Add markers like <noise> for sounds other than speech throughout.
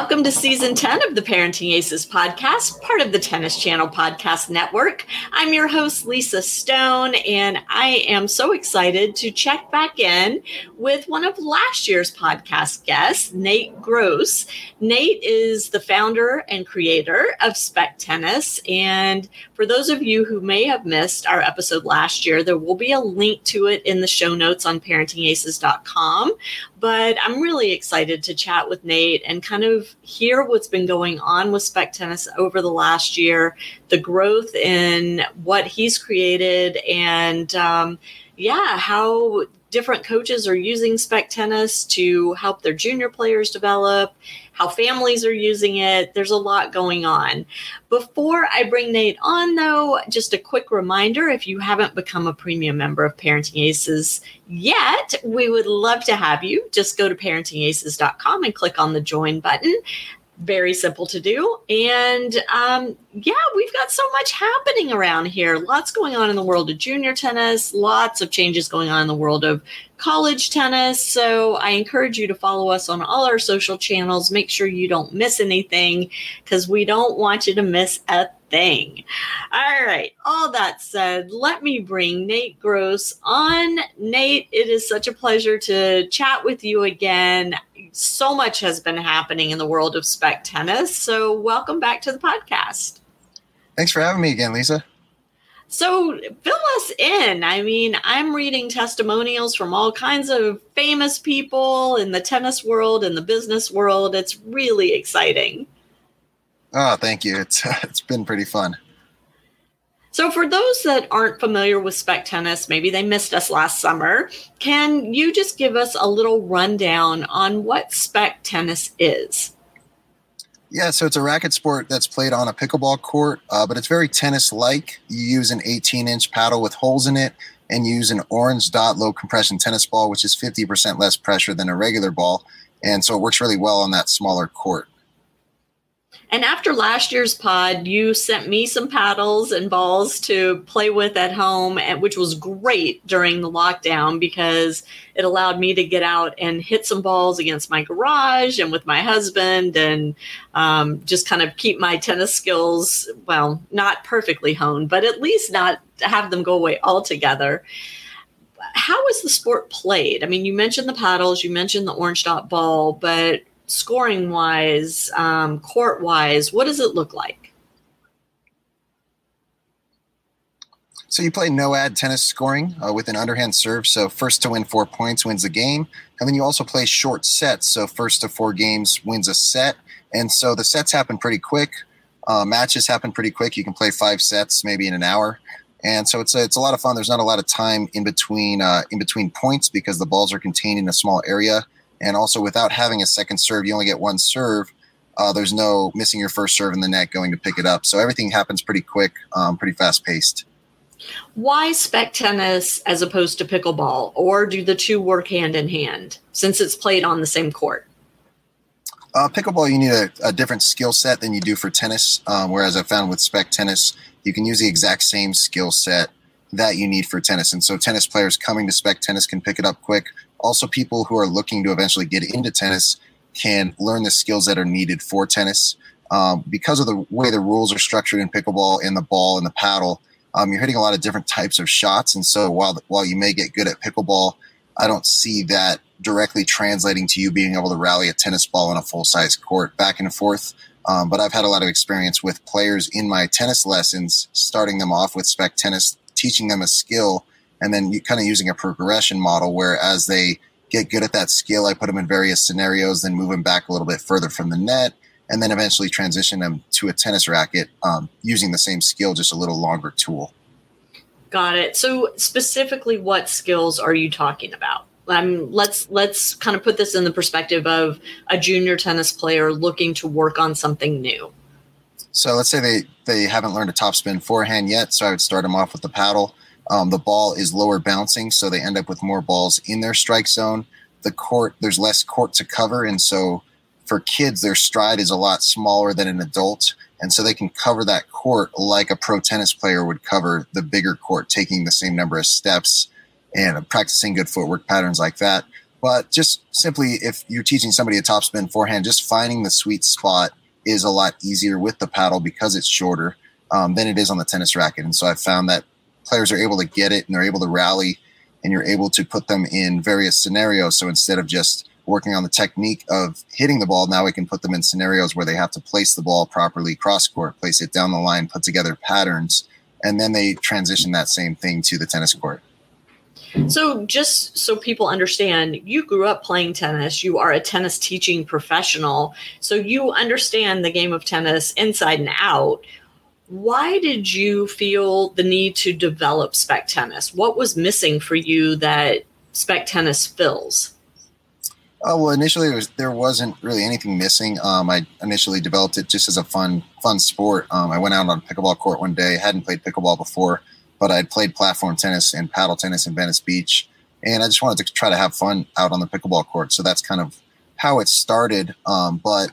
Welcome to season 10 of the Parenting Aces podcast, part of the Tennis Channel Podcast Network. I'm your host, Lisa Stone, and I am so excited to check back in with one of last year's podcast guests, Nate Gross. Nate is the founder and creator of Spec Tennis. And for those of you who may have missed our episode last year, there will be a link to it in the show notes on parentingaces.com. But I'm really excited to chat with Nate and kind of hear what's been going on with Spec Tennis over the last year, the growth in what he's created, and um, yeah, how different coaches are using spec tennis to help their junior players develop how families are using it. There's a lot going on. Before i bring nate on though just a quick reminder if you haven't become a premium member of parenting aces yet we would love to have you. Just go to parentingaces.com and click on the join button very simple to do. And um, yeah, we've got so much happening around here. Lots going on in the world of junior tennis, lots of changes going on in the world of college tennis. So I encourage you to follow us on all our social channels. Make sure you don't miss anything because we don't want you to miss a thing. All right. All that said, let me bring Nate Gross on. Nate, it is such a pleasure to chat with you again. So much has been happening in the world of spec tennis. So, welcome back to the podcast. Thanks for having me again, Lisa. So, fill us in. I mean, I'm reading testimonials from all kinds of famous people in the tennis world and the business world. It's really exciting. Oh, thank you. It's <laughs> it's been pretty fun. So, for those that aren't familiar with spec tennis, maybe they missed us last summer. Can you just give us a little rundown on what spec tennis is? Yeah, so it's a racket sport that's played on a pickleball court, uh, but it's very tennis like. You use an 18 inch paddle with holes in it and use an orange dot low compression tennis ball, which is 50% less pressure than a regular ball. And so it works really well on that smaller court. And after last year's pod, you sent me some paddles and balls to play with at home, which was great during the lockdown because it allowed me to get out and hit some balls against my garage and with my husband and um, just kind of keep my tennis skills, well, not perfectly honed, but at least not have them go away altogether how is the sport played? I mean, you mentioned the paddles, you mentioned the orange dot ball, but scoring wise, um, court wise, what does it look like? So you play no ad tennis scoring uh, with an underhand serve. So first to win four points wins the game, and then you also play short sets. So first to four games wins a set, and so the sets happen pretty quick. Uh, matches happen pretty quick. You can play five sets maybe in an hour, and so it's a, it's a lot of fun. There's not a lot of time in between uh, in between points because the balls are contained in a small area. And also, without having a second serve, you only get one serve. Uh, there's no missing your first serve in the net going to pick it up. So everything happens pretty quick, um, pretty fast paced. Why spec tennis as opposed to pickleball, or do the two work hand in hand since it's played on the same court? Uh, pickleball, you need a, a different skill set than you do for tennis. Um, whereas I found with spec tennis, you can use the exact same skill set that you need for tennis. And so tennis players coming to spec tennis can pick it up quick also people who are looking to eventually get into tennis can learn the skills that are needed for tennis. Um, because of the way the rules are structured in pickleball and the ball and the paddle, um, you're hitting a lot of different types of shots. And so while while you may get good at pickleball, I don't see that directly translating to you being able to rally a tennis ball on a full size court back and forth. Um, but I've had a lot of experience with players in my tennis lessons, starting them off with spec tennis, teaching them a skill and then you kind of using a progression model where as they get good at that skill, I put them in various scenarios, then move them back a little bit further from the net, and then eventually transition them to a tennis racket um, using the same skill, just a little longer tool. Got it. So specifically, what skills are you talking about? Um, let's let's kind of put this in the perspective of a junior tennis player looking to work on something new. So let's say they they haven't learned a topspin forehand yet. So I would start them off with the paddle. Um, the ball is lower bouncing, so they end up with more balls in their strike zone. The court, there's less court to cover, and so for kids, their stride is a lot smaller than an adult, And so they can cover that court like a pro tennis player would cover the bigger court, taking the same number of steps and practicing good footwork patterns like that. But just simply, if you're teaching somebody a topspin forehand, just finding the sweet spot is a lot easier with the paddle because it's shorter um, than it is on the tennis racket. And so I found that players are able to get it and they're able to rally and you're able to put them in various scenarios. So instead of just working on the technique of hitting the ball, now we can put them in scenarios where they have to place the ball properly cross court, place it down the line, put together patterns, and then they transition that same thing to the tennis court. So, just so people understand, you grew up playing tennis. You are a tennis teaching professional. So, you understand the game of tennis inside and out. Why did you feel the need to develop spec tennis? What was missing for you that spec tennis fills? Uh, well, initially was, there wasn't really anything missing. Um, I initially developed it just as a fun, fun sport. Um, I went out on a pickleball court one day. hadn't played pickleball before, but I'd played platform tennis and paddle tennis in Venice Beach, and I just wanted to try to have fun out on the pickleball court. So that's kind of how it started. Um, but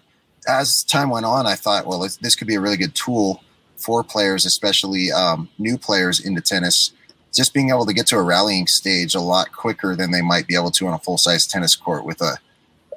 as time went on, I thought, well, this could be a really good tool for players, especially um, new players into tennis, just being able to get to a rallying stage a lot quicker than they might be able to on a full size tennis court with a,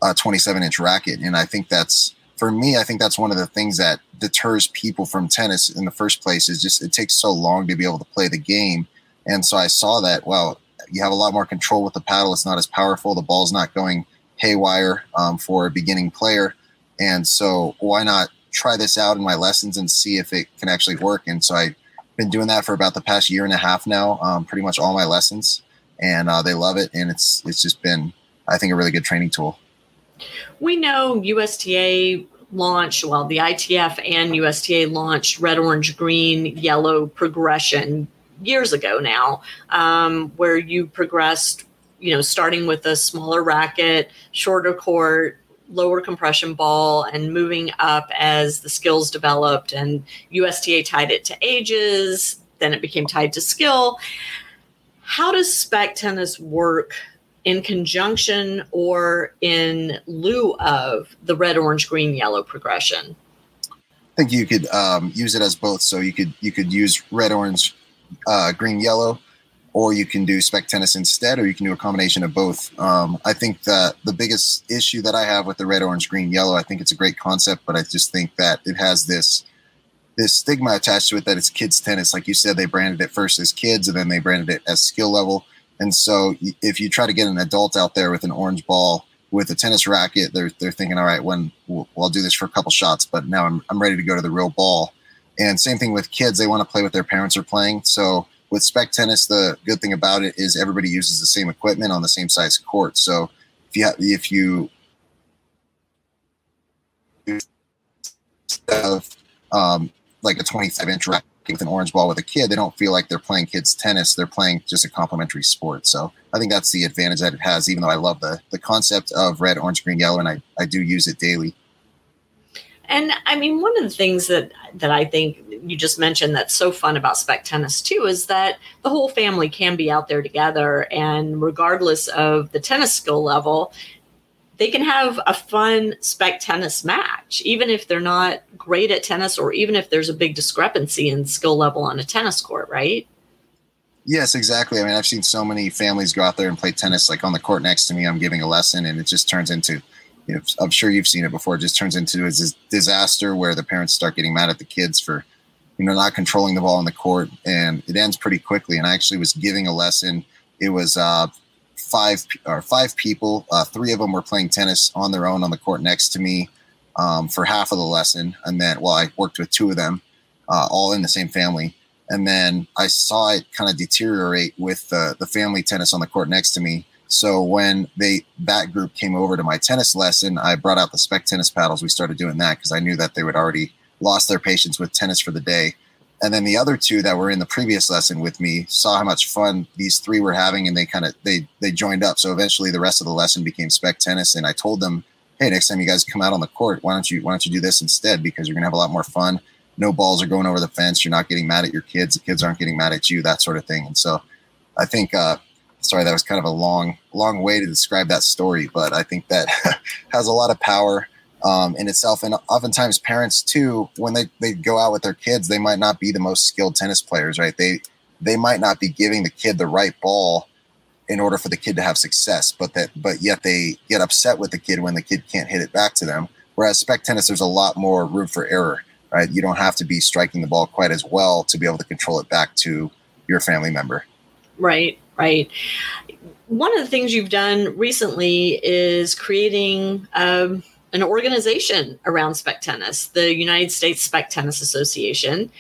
a 27 inch racket. And I think that's for me, I think that's one of the things that deters people from tennis in the first place is just it takes so long to be able to play the game. And so I saw that, well, you have a lot more control with the paddle. It's not as powerful. The ball's not going haywire um, for a beginning player. And so why not try this out in my lessons and see if it can actually work? And so I've been doing that for about the past year and a half now, um, pretty much all my lessons. And uh, they love it. And it's, it's just been, I think, a really good training tool. We know USTA launched, well, the ITF and USTA launched red, orange, green, yellow progression years ago now, um, where you progressed, you know, starting with a smaller racket, shorter court, lower compression ball, and moving up as the skills developed. And USTA tied it to ages, then it became tied to skill. How does spec tennis work in conjunction or in lieu of the red, orange, green, yellow progression? I think you could um, use it as both. So you could you could use red, orange, uh, green, yellow, or you can do spec tennis instead, or you can do a combination of both. Um, I think that the biggest issue that I have with the red, orange, green, yellow, I think it's a great concept, but I just think that it has this this stigma attached to it that it's kids tennis. Like you said, they branded it first as kids, and then they branded it as skill level and so if you try to get an adult out there with an orange ball with a tennis racket, they're, they're thinking, all right, when well, I'll do this for a couple shots, but now I'm, I'm ready to go to the real ball. And same thing with kids, they want to play what their parents are playing. So with spec tennis, the good thing about it is everybody uses the same equipment on the same size court. So if you have, if you have um, like a 25 inch racket with an orange ball with a kid, they don't feel like they're playing kids tennis. They're playing just a complementary sport. So I think that's the advantage that it has, even though I love the, the concept of red, orange, green, yellow, and I, I do use it daily. And I mean, one of the things that that I think you just mentioned that's so fun about spec tennis too is that the whole family can be out there together, and regardless of the tennis skill level, they can have a fun spec tennis match, even if they're not great at tennis or even if there's a big discrepancy in skill level on a tennis court, right? Yes, exactly. I mean, I've seen so many families go out there and play tennis. Like on the court next to me, I'm giving a lesson, and it just turns into, you know, I'm sure you've seen it before. It just turns into a disaster where the parents start getting mad at the kids for, you know, not controlling the ball on the court, and it ends pretty quickly. And I actually was giving a lesson. It was uh, five or five people. Uh, three of them were playing tennis on their own on the court next to me um, for half of the lesson, and then well, I worked with two of them, uh, all in the same family, and then I saw it kind of deteriorate with the the family tennis on the court next to me. So when they that group came over to my tennis lesson, I brought out the spec tennis paddles. We started doing that because I knew that they would already lost their patience with tennis for the day. And then the other two that were in the previous lesson with me saw how much fun these three were having, and they kind of they they joined up. So eventually, the rest of the lesson became spec tennis, and I told them, "Hey, next time you guys come out on the court, why don't you why don't you do this instead? Because you're gonna have a lot more fun. No balls are going over the fence. You're not getting mad at your kids. The kids aren't getting mad at you. That sort of thing." And so, I think. uh Sorry, that was kind of a long, long way to describe that story, but I think that <laughs> has a lot of power um, in itself. And oftentimes, parents too, when they, they go out with their kids, they might not be the most skilled tennis players, right? They they might not be giving the kid the right ball in order for the kid to have success, but that but yet they get upset with the kid when the kid can't hit it back to them. Whereas spec tennis, there's a lot more room for error, right? You don't have to be striking the ball quite as well to be able to control it back to your family member. Right, right. One of the things you've done recently is creating um, an organization around spec tennis, the United States Spec Tennis Association.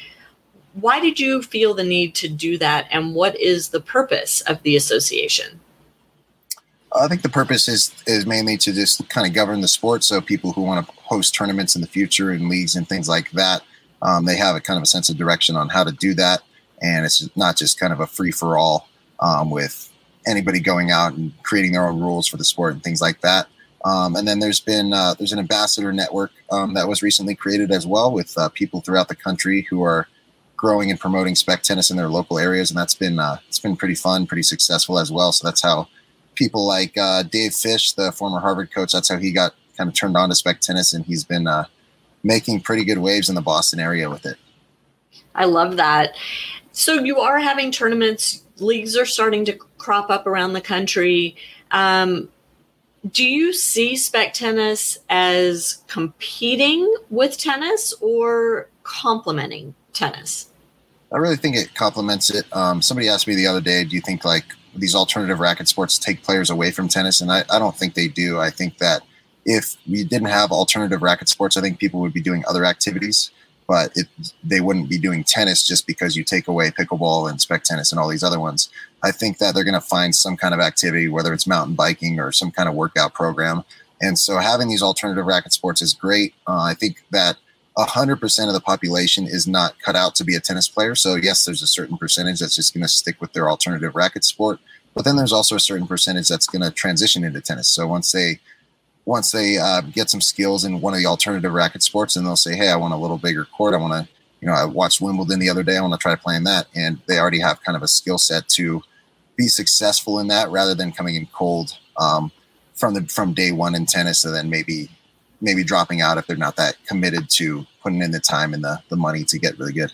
Why did you feel the need to do that, and what is the purpose of the association? I think the purpose is is mainly to just kind of govern the sport, so people who want to host tournaments in the future and leagues and things like that, um, they have a kind of a sense of direction on how to do that, and it's not just kind of a free for all um, with anybody going out and creating their own rules for the sport and things like that. Um, and then there's been uh, there's an ambassador network um, that was recently created as well with uh, people throughout the country who are growing and promoting spec tennis in their local areas, and that's been uh, it's been pretty fun, pretty successful as well. So that's how people like uh, Dave Fish, the former Harvard coach, that's how he got kind of turned on to spec tennis, and he's been uh, making pretty good waves in the Boston area with it. I love that. So you are having tournaments, leagues are starting to crop up around the country. Um, do you see spec tennis as competing with tennis or complementing tennis? I really think it complements it. Um, somebody asked me the other day, do you think like these alternative racket sports take players away from tennis? And I, I don't think they do. I think that if we didn't have alternative racket sports, I think people would be doing other activities but it, they wouldn't be doing tennis just because you take away pickleball and spec tennis and all these other ones. I think that they're going to find some kind of activity, whether it's mountain biking or some kind of workout program. And so having these alternative racket sports is great. Uh, I think that 100% of the population is not cut out to be a tennis player. So, yes, there's a certain percentage that's just going to stick with their alternative racket sport. But then there's also a certain percentage that's going to transition into tennis. So, once they once they uh, get some skills in one of the alternative racket sports and they'll say, Hey, I want a little bigger court. I want to, you know, I watched Wimbledon the other day. I want to try playing that. And they already have kind of a skill set to be successful in that rather than coming in cold um, from the, from day one in tennis and then maybe, maybe dropping out if they're not that committed to putting in the time and the, the money to get really good.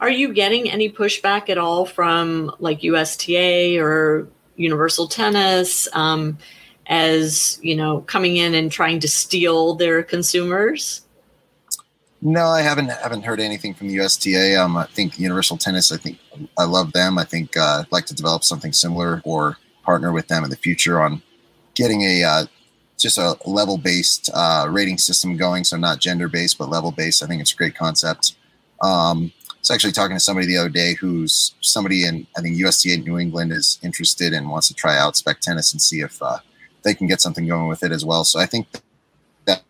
Are you getting any pushback at all from like USTA or Universal Tennis? Um, as you know coming in and trying to steal their consumers? No, I haven't haven't heard anything from the USTA. Um, I think Universal Tennis. I think I love them. I think uh, I'd like to develop something similar or partner with them in the future on getting a uh, just a level based uh, rating system going. So not gender based, but level based. I think it's a great concept. Um, I was actually talking to somebody the other day who's somebody in I think USTA New England is interested and wants to try out spec tennis and see if uh, they can get something going with it as well. So I think that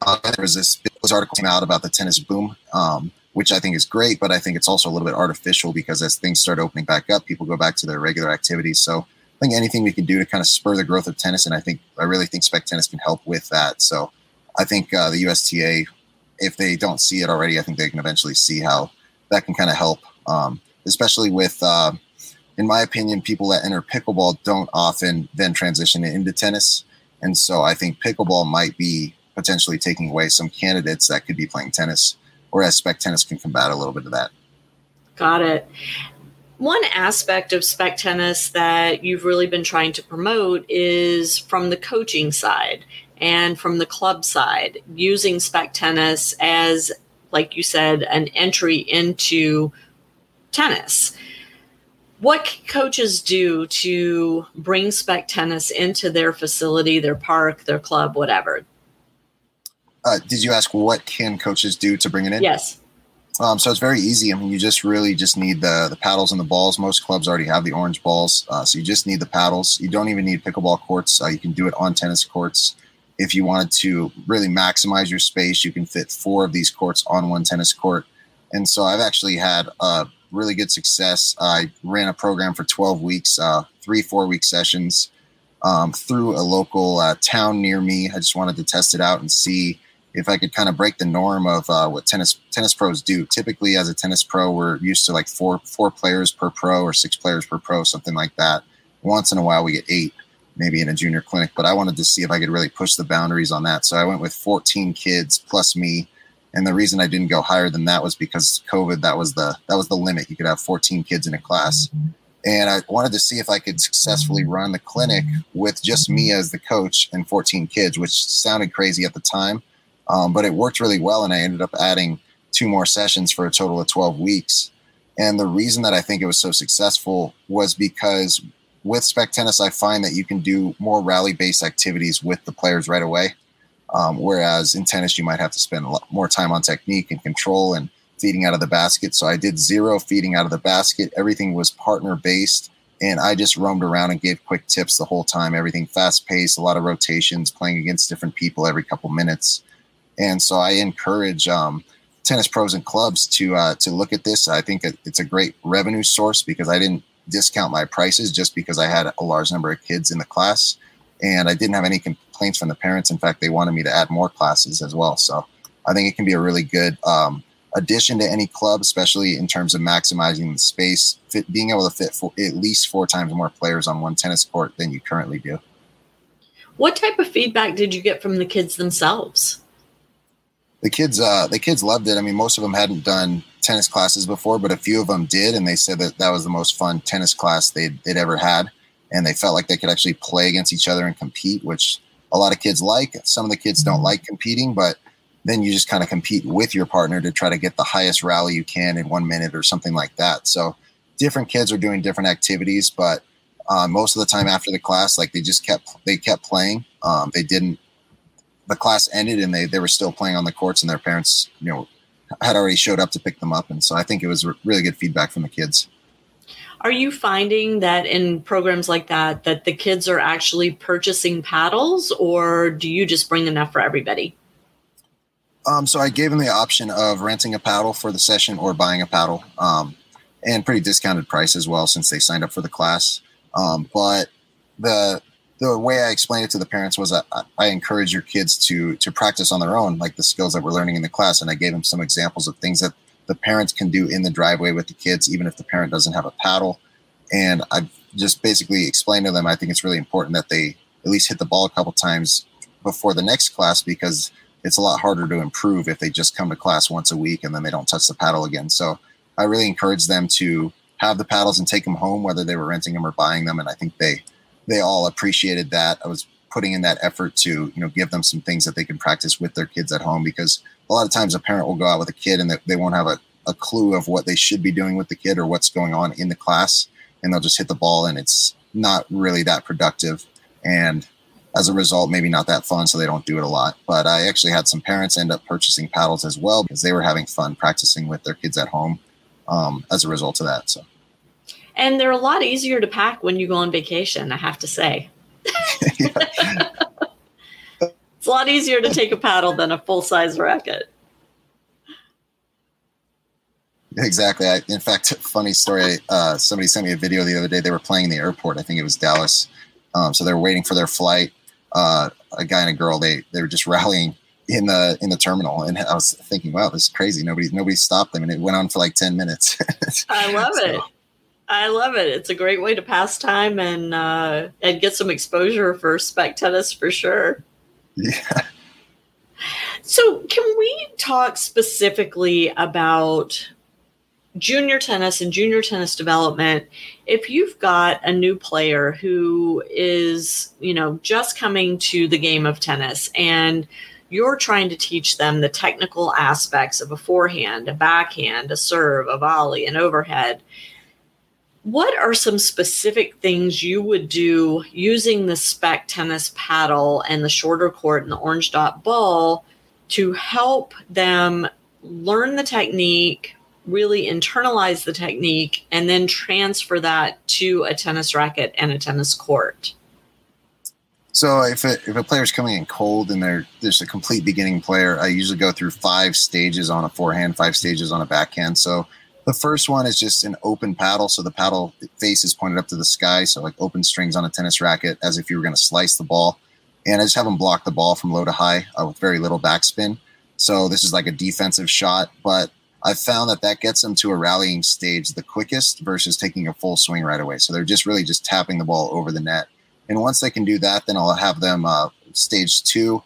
uh, there was this, this article came out about the tennis boom, um, which I think is great, but I think it's also a little bit artificial because as things start opening back up, people go back to their regular activities. So I think anything we can do to kind of spur the growth of tennis, and I think I really think Spec Tennis can help with that. So I think uh, the USTA, if they don't see it already, I think they can eventually see how that can kind of help, um, especially with. Uh, in my opinion, people that enter pickleball don't often then transition into tennis. And so I think pickleball might be potentially taking away some candidates that could be playing tennis, whereas spec tennis can combat a little bit of that. Got it. One aspect of spec tennis that you've really been trying to promote is from the coaching side and from the club side, using spec tennis as, like you said, an entry into tennis what can coaches do to bring spec tennis into their facility, their park, their club, whatever? Uh, did you ask what can coaches do to bring it in? Yes. Um, so it's very easy. I mean, you just really just need the the paddles and the balls. Most clubs already have the orange balls, uh, so you just need the paddles. You don't even need pickleball courts. Uh, you can do it on tennis courts. If you wanted to really maximize your space, you can fit four of these courts on one tennis court. And so I've actually had uh, really good success. I ran a program for 12 weeks, uh, three four week sessions um, through a local uh, town near me. I just wanted to test it out and see if I could kind of break the norm of uh, what tennis tennis pros do. Typically, as a tennis pro, we're used to like four four players per pro or six players per pro, something like that. Once in a while, we get eight, maybe in a junior clinic, but I wanted to see if I could really push the boundaries on that. So I went with 14 kids plus me. And the reason I didn't go higher than that was because COVID, that was the that was the limit. You could have 14 kids in a class. And I wanted to see if I could successfully run the clinic with just me as the coach and 14 kids, which sounded crazy at the time. Um, but it worked really well. And I ended up adding two more sessions for a total of 12 weeks. And the reason that I think it was so successful was because with spec tennis, I find that you can do more rally based activities with the players right away. Um, whereas in tennis, you might have to spend a lot more time on technique and control and feeding out of the basket. So I did zero feeding out of the basket. Everything was partner based. And I just roamed around and gave quick tips the whole time. Everything fast paced, a lot of rotations, playing against different people every couple minutes. And so I encourage um, tennis pros and clubs to uh, to look at this. I think it's a great revenue source because I didn't discount my prices just because I had a large number of kids in the class, and I didn't have any complaints from the parents. In fact, they wanted me to add more classes as well. So I think it can be a really good um, addition to any club, especially in terms of maximizing the space, fit, being able to fit for at least four times more players on one tennis court than you currently do. What type of feedback did you get from the kids themselves? The kids, uh, the kids loved it. I mean, most of them hadn't done tennis classes before, but a few of them did, and they said that that was the most fun tennis class they'd, they'd ever had, and they felt like they could actually play against each other and compete, which a lot of kids like. Some of the kids don't like competing, but then you just kind of compete with your partner to try to get the highest rally you can in one minute or something like that. So different kids are doing different activities, but uh, most of the time after the class, like they just kept they kept playing. Um, they didn't. The class ended and they they were still playing on the courts, and their parents, you know, had already showed up to pick them up, and so I think it was really good feedback from the kids. Are you finding that in programs like that that the kids are actually purchasing paddles, or do you just bring enough for everybody? Um, so I gave them the option of renting a paddle for the session or buying a paddle, um, and pretty discounted price as well since they signed up for the class. Um, but the the way I explained it to the parents was that I encourage your kids to to practice on their own, like the skills that we're learning in the class, and I gave them some examples of things that the parents can do in the driveway with the kids, even if the parent doesn't have a paddle. And I just basically explained to them I think it's really important that they at least hit the ball a couple times before the next class because it's a lot harder to improve if they just come to class once a week and then they don't touch the paddle again. So I really encourage them to have the paddles and take them home, whether they were renting them or buying them. And I think they they all appreciated that. I was putting in that effort to you know give them some things that they can practice with their kids at home because a lot of times a parent will go out with a kid and they, they won't have a, a clue of what they should be doing with the kid or what's going on in the class and they'll just hit the ball and it's not really that productive and as a result, maybe not that fun, so they don't do it a lot. But I actually had some parents end up purchasing paddles as well because they were having fun practicing with their kids at home um, as a result of that. So, and they're a lot easier to pack when you go on vacation. I have to say, <laughs> <laughs> a lot easier to take a paddle than a full size racket. Exactly. I, in fact, funny story. Uh, somebody sent me a video the other day. They were playing in the airport. I think it was Dallas. Um, so they were waiting for their flight, uh, a guy and a girl. They they were just <laughs> rallying in the in the terminal, and I was thinking, wow, this is crazy. Nobody nobody stopped them, and it went on for like ten minutes. <laughs> I love so. it. I love it. It's a great way to pass time and uh, and get some exposure for spec tennis for sure. Yeah. So, can we talk specifically about junior tennis and junior tennis development, if you've got a new player who is, you know, just coming to the game of tennis and you're trying to teach them the technical aspects of a forehand, a backhand, a serve, a volley, an overhead. What are some specific things you would do using the spec tennis paddle and the shorter court and the orange dot ball to help them learn the technique, really internalize the technique and then transfer that to a tennis racket and a tennis court. So if a, if a player's coming in cold and they're just a complete beginning player, I usually go through five stages on a forehand, five stages on a backhand. So the first one is just an open paddle. So the paddle face is pointed up to the sky. So like open strings on a tennis racket as if you were going to slice the ball. And I just have them block the ball from low to high uh, with very little backspin. So this is like a defensive shot, but I've found that that gets them to a rallying stage the quickest versus taking a full swing right away. So they're just really just tapping the ball over the net. And once they can do that, then I'll have them uh, stage two,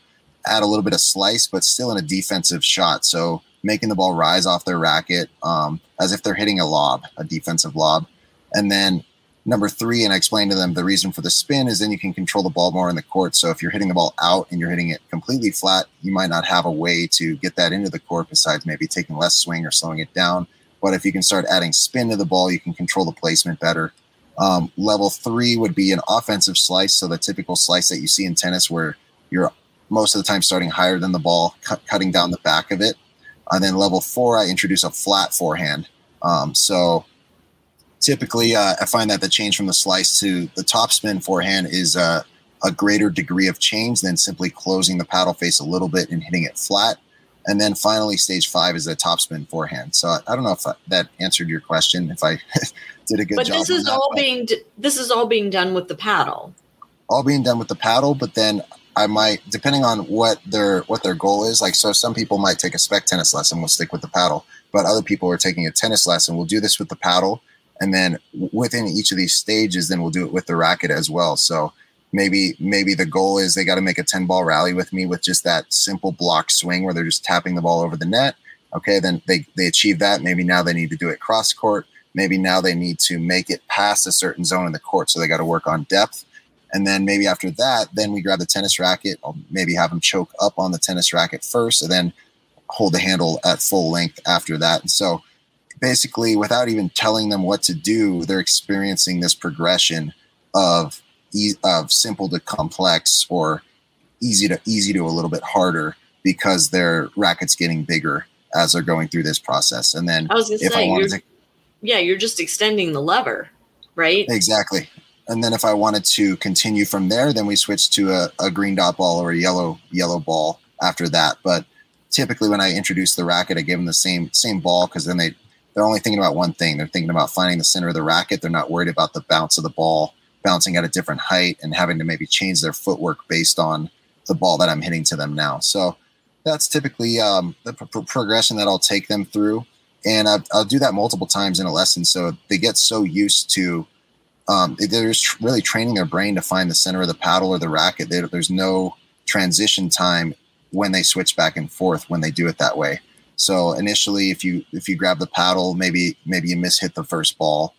add a little bit of slice, but still in a defensive shot. So making the ball rise off their racket um, as if they're hitting a lob, a defensive lob. And then number three, and I explained to them the reason for the spin is then you can control the ball more in the court. So if you're hitting the ball out and you're hitting it completely flat, you might not have a way to get that into the court besides maybe taking less swing or slowing it down. But if you can start adding spin to the ball, you can control the placement better. Um, level three would be an offensive slice. So the typical slice that you see in tennis where you're most of the time starting higher than the ball, cut, cutting down the back of it. And then level four, I introduce a flat forehand. Um, so typically, uh, I find that the change from the slice to the topspin forehand is uh, a greater degree of change than simply closing the paddle face a little bit and hitting it flat. And then finally, stage five is a topspin forehand. So I, I don't know if that answered your question. If I <laughs> did a good but job. But this is that, all being this is all being done with the paddle. All being done with the paddle, but then I might, depending on what their what their goal is. Like, so some people might take a spec tennis lesson, We'll stick with the paddle, but other people are taking a tennis lesson. We'll do this with the paddle, and then within each of these stages, then we'll do it with the racket as well. So maybe maybe the goal is they got to make a ten ball rally with me with just that simple block swing where they're just tapping the ball over the net. Okay, then they they achieve that. Maybe now they need to do it cross court. Maybe now they need to make it past a certain zone in the court, so they got to work on depth and then maybe after that, then we grab the tennis racket. I'll maybe have them choke up on the tennis racket first and then hold the handle at full length after that. And so basically, without even telling them what to do, they're experiencing this progression of e- of simple to complex or easy to easy to a little bit harder because their racket's getting bigger as they're going through this process. And then I was gonna say, you're, to, yeah, you're just extending the lever, right? Exactly and then if I wanted to continue from there, then we switch to a, a green dot ball or a yellow yellow ball after that. But typically, when I introduce the racket, I give them the same same ball because then they they're only thinking about one thing. They're thinking about finding the center of the racket. They're not worried about the bounce of the ball bouncing at a different height and having to maybe change their footwork based on the ball that I'm hitting to them now. So that's typically um, the progression that I'll take them through. And I'll, I'll do that multiple times in a lesson. So they get so used to um, they're just really training their brain to find the center of the paddle or the racket. They, there's no transition time when they switch back and forth when they do it that way. So initially, if you if you grab the paddle, maybe maybe you miss hit the first ball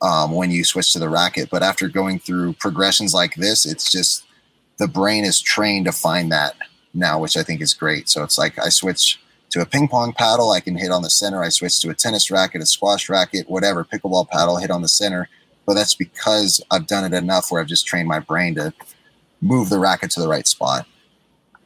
um, when you switch to the racket. But after going through progressions like this, it's just the brain is trained to find that now, which I think is great. So it's like I switch to a ping pong paddle, I can hit on the center. I switch to a tennis racket, a squash racket, whatever, pickleball paddle, hit on the center but that's because I've done it enough where I've just trained my brain to move the racket to the right spot.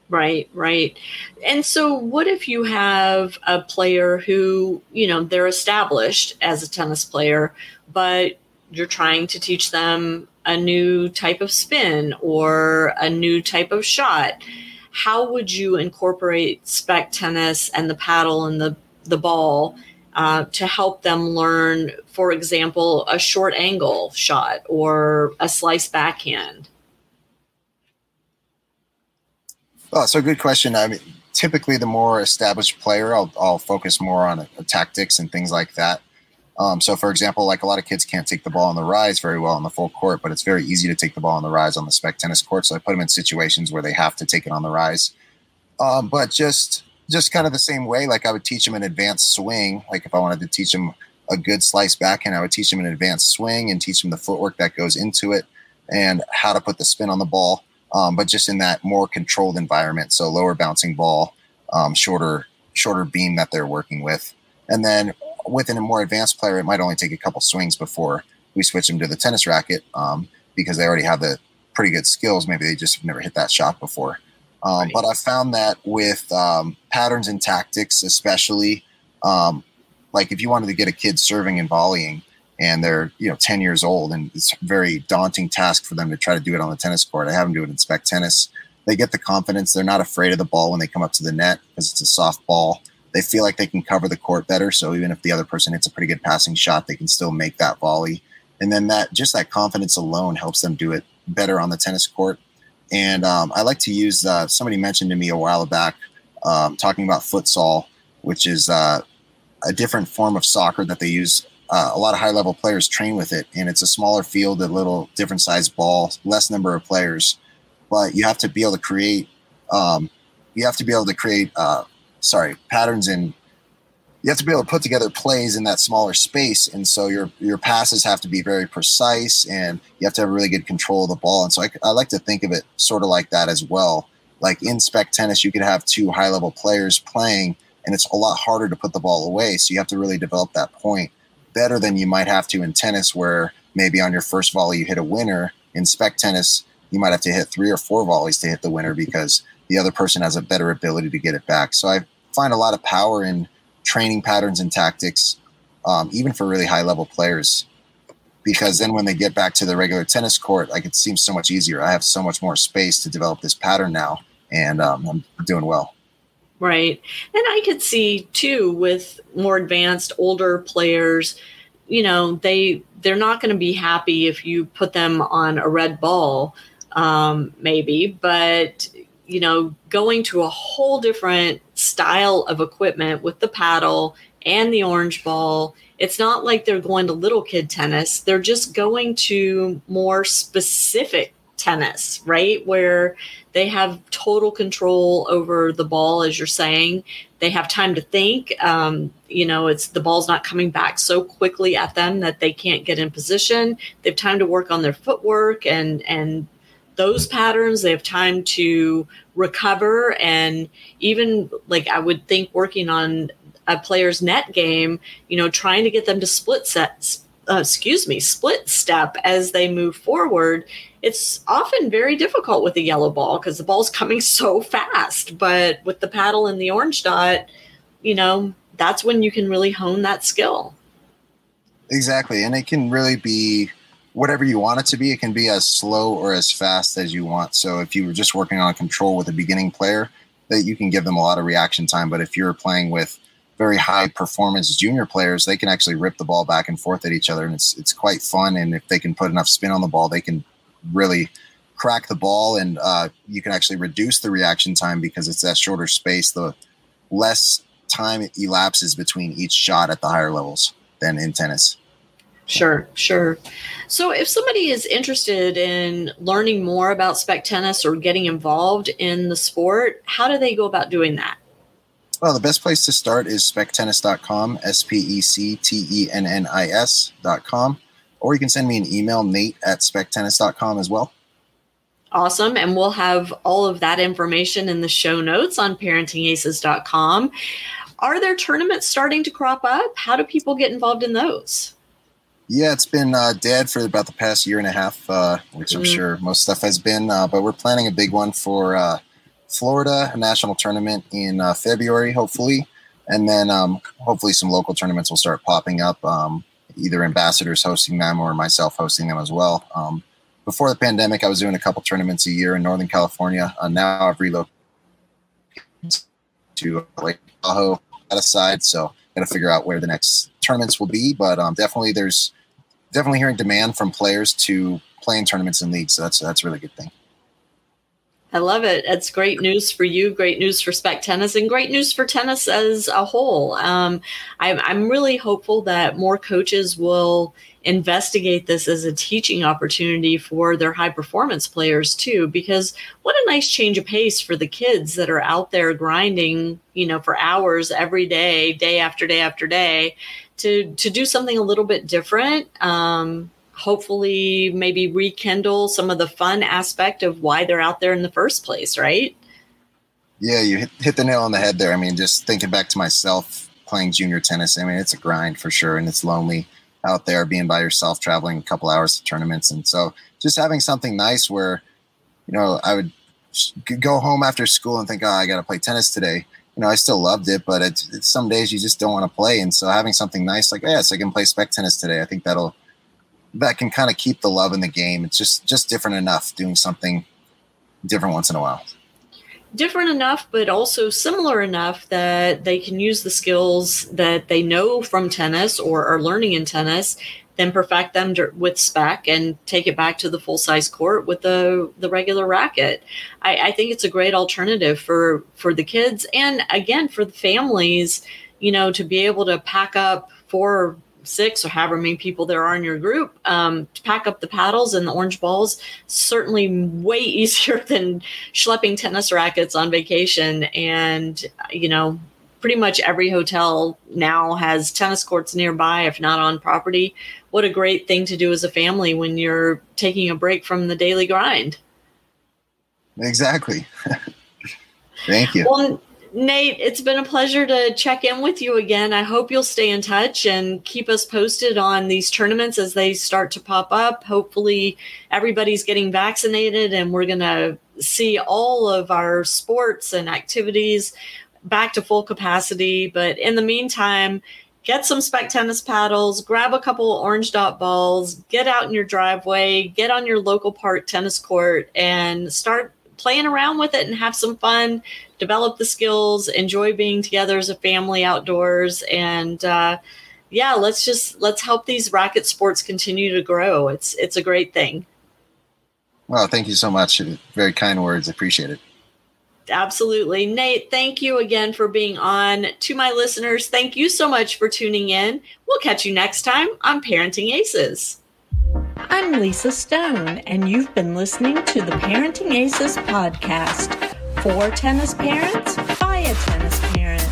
Right, right. And so, what if you have a player who, you know, they're established as a tennis player, but you're trying to teach them a new type of spin or a new type of shot? How would you incorporate spec tennis and the paddle and the, the ball uh, to help them learn, for example, a short angle shot or a slice backhand? Oh, so good question. I mean, typically, the more established player, I'll, I'll focus more on tactics and things like that. Um, so, for example, like a lot of kids can't take the ball on the rise very well on the full court, but it's very easy to take the ball on the rise on the spec tennis court. So I put them in situations where they have to take it on the rise. Um, but just just kind of the same way. Like I would teach them an advanced swing. Like if I wanted to teach them a good slice backhand, I would teach them an advanced swing and teach them the footwork that goes into it and how to put the spin on the ball. Um, but just in that more controlled environment. So lower bouncing ball, um, shorter shorter beam that they're working with. And then within a more advanced player, it might only take a couple swings before we switch them to the tennis racket um, because they already have the pretty good skills. Maybe they just have never hit that shot before. Um, right. But I found that with um, patterns and tactics, especially, um, like if you wanted to get a kid serving and volleying, and they're you know 10 years old, and it's a very daunting task for them to try to do it on the tennis court. I have them do it in spec tennis. They get the confidence. They're not afraid of the ball when they come up to the net because it's a soft ball. They feel like they can cover the court better. So even if the other person hits a pretty good passing shot, they can still make that volley. And then that just that confidence alone helps them do it better on the tennis court and um, I like to use, uh, somebody mentioned to me a while back um, talking about futsal, which is uh, a different form of soccer that they use uh, a lot of high level players train with it, and it's a smaller field, a little different size ball, less number of players, but you have to be able to create. Um, you have to be able to create, uh, sorry, patterns and you have to be able to put together plays in that smaller space, and so your your passes have to be very precise, and you have to have really good control of the ball. And so I, I like to think of it sort of like that as well. Like in spec tennis, you could have two high level players playing, and it's a lot harder to put the ball away. So you have to really develop that point better than you might have to in tennis, where maybe on your first volley you hit a winner. In spec tennis, you might have to hit three or four volleys to hit the winner because the other person has a better ability to get it back. So I find a lot of power in training patterns and tactics, um, even for really high level players. Because then when they get back to the regular tennis court, like it seems so much easier. I have so much more space to develop this pattern now, and um, I'm doing well. Right. And I could see too with more advanced older players, you know, they they're not going to be happy if you put them on a red ball um maybe, but you know, going to a whole different style of equipment with the paddle and the orange ball. It's not like they're going to little kid tennis. They're just going to more specific tennis, right? Where they have total control over the ball, as you're saying. They have time to think. Um, you know, it's the ball's not coming back so quickly at them that they can't get in position. They have time to work on their footwork and and those patterns. They have time to recover and even like I would think working on a player's net game, you know, trying to get them to split sets, uh, excuse me, split step as they move forward it's often very difficult with a yellow ball because the ball's coming <laughs> so fast. But with the paddle and the orange dot, you know, that's when you can really hone that skill. Exactly. And it can really be whatever you want it to be. It can be as slow or as fast as you want. So if you were just working on control with a beginning player, that you can give them a lot of reaction time. But if you're playing with very high performance junior players, they can actually rip the ball back and forth at each other, and it's it's quite fun. And if they can put enough spin on the ball, they can really crack the ball and uh, you can actually reduce the reaction time because it's that shorter space the less time elapses between each shot at the higher levels than in tennis sure sure so if somebody is interested in learning more about spec tennis or getting involved in the sport how do they go about doing that well the best place to start is spectennis.com s-p-e-c-t-e-n-n-i-s.com or you can send me an email, nate at spectennis.com as well. Awesome. And we'll have all of that information in the show notes on parentingaces.com. Are there tournaments starting to crop up? How do people get involved in those? Yeah, it's been uh, dead for about the past year and a half, uh, which I'm mm. sure most stuff has been. Uh, but we're planning a big one for uh, Florida, a national tournament in uh, February, hopefully. And then um, hopefully some local tournaments will start popping up. Um, either ambassadors hosting them or myself hosting them as well. Um, before the pandemic, I was doing a couple tournaments a year in Northern California. Uh, now I've relocated to Lake Tahoe that aside, so got to figure out where the next tournaments will be. But um, definitely, there's definitely hearing demand from players to play in tournaments and leagues. So that's that's a really good thing. I love it. It's great news for you, great news for spec tennis, and great news for tennis as a whole. Um, I'm, I'm really hopeful that more coaches will investigate this as a teaching opportunity for their high performance players too because what a nice change of pace for the kids that are out there grinding you know for hours every day day after day after day to to do something a little bit different um, hopefully maybe rekindle some of the fun aspect of why they're out there in the first place, right? Yeah, you hit, hit the nail on the head there. I mean, just thinking back to myself playing junior tennis, I mean, it's a grind for sure, and it's lonely out there being by yourself, traveling a couple hours to tournaments. And so just having something nice where, you know, I would go home after school and think, oh, I got to play tennis today. You know, I still loved it, but it's, it's some days you just don't want to play. And so having something nice like, yes, I can play spec tennis today. I think that'll that can kind of keep the love in the game. It's just just different enough doing something different once in a while. Different enough, but also similar enough that they can use the skills that they know from tennis or are learning in tennis, then perfect them with spec and take it back to the full size court with the the regular racket. I, I think it's a great alternative for for the kids and again for the families. You know, to be able to pack up four six or however many people there are in your group um, to pack up the paddles and the orange balls certainly way <laughs> easier than schlepping tennis rackets on vacation and you know pretty much every hotel now has tennis courts nearby if not on property what a great thing to do as a family when you're taking a break from the daily grind exactly <laughs> thank you well Nate, it's been a pleasure to check in with you again. I hope you'll stay in touch and keep us posted on these tournaments as they start to pop up. Hopefully, everybody's getting vaccinated and we're going to see all of our sports and activities back to full capacity. But in the meantime, get some spec tennis paddles, grab a couple orange dot balls, get out in your driveway, get on your local park tennis court, and start playing around with it and have some fun, develop the skills, enjoy being together as a family outdoors, and uh, yeah, let's just let's help these racket sports continue to grow. It's it's a great thing. Well, thank you so much. Very kind words. Appreciate it. Absolutely. Nate, thank you again for being on. To my listeners, thank you so much for tuning in. We'll catch you next time on Parenting Aces. I'm Lisa Stone, and you've been listening to the Parenting Aces podcast for tennis parents by a tennis parent.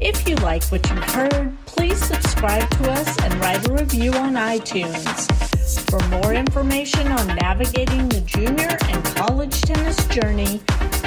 If you like what you heard, please subscribe to us and write a review on iTunes. For more information on navigating the junior and college tennis journey,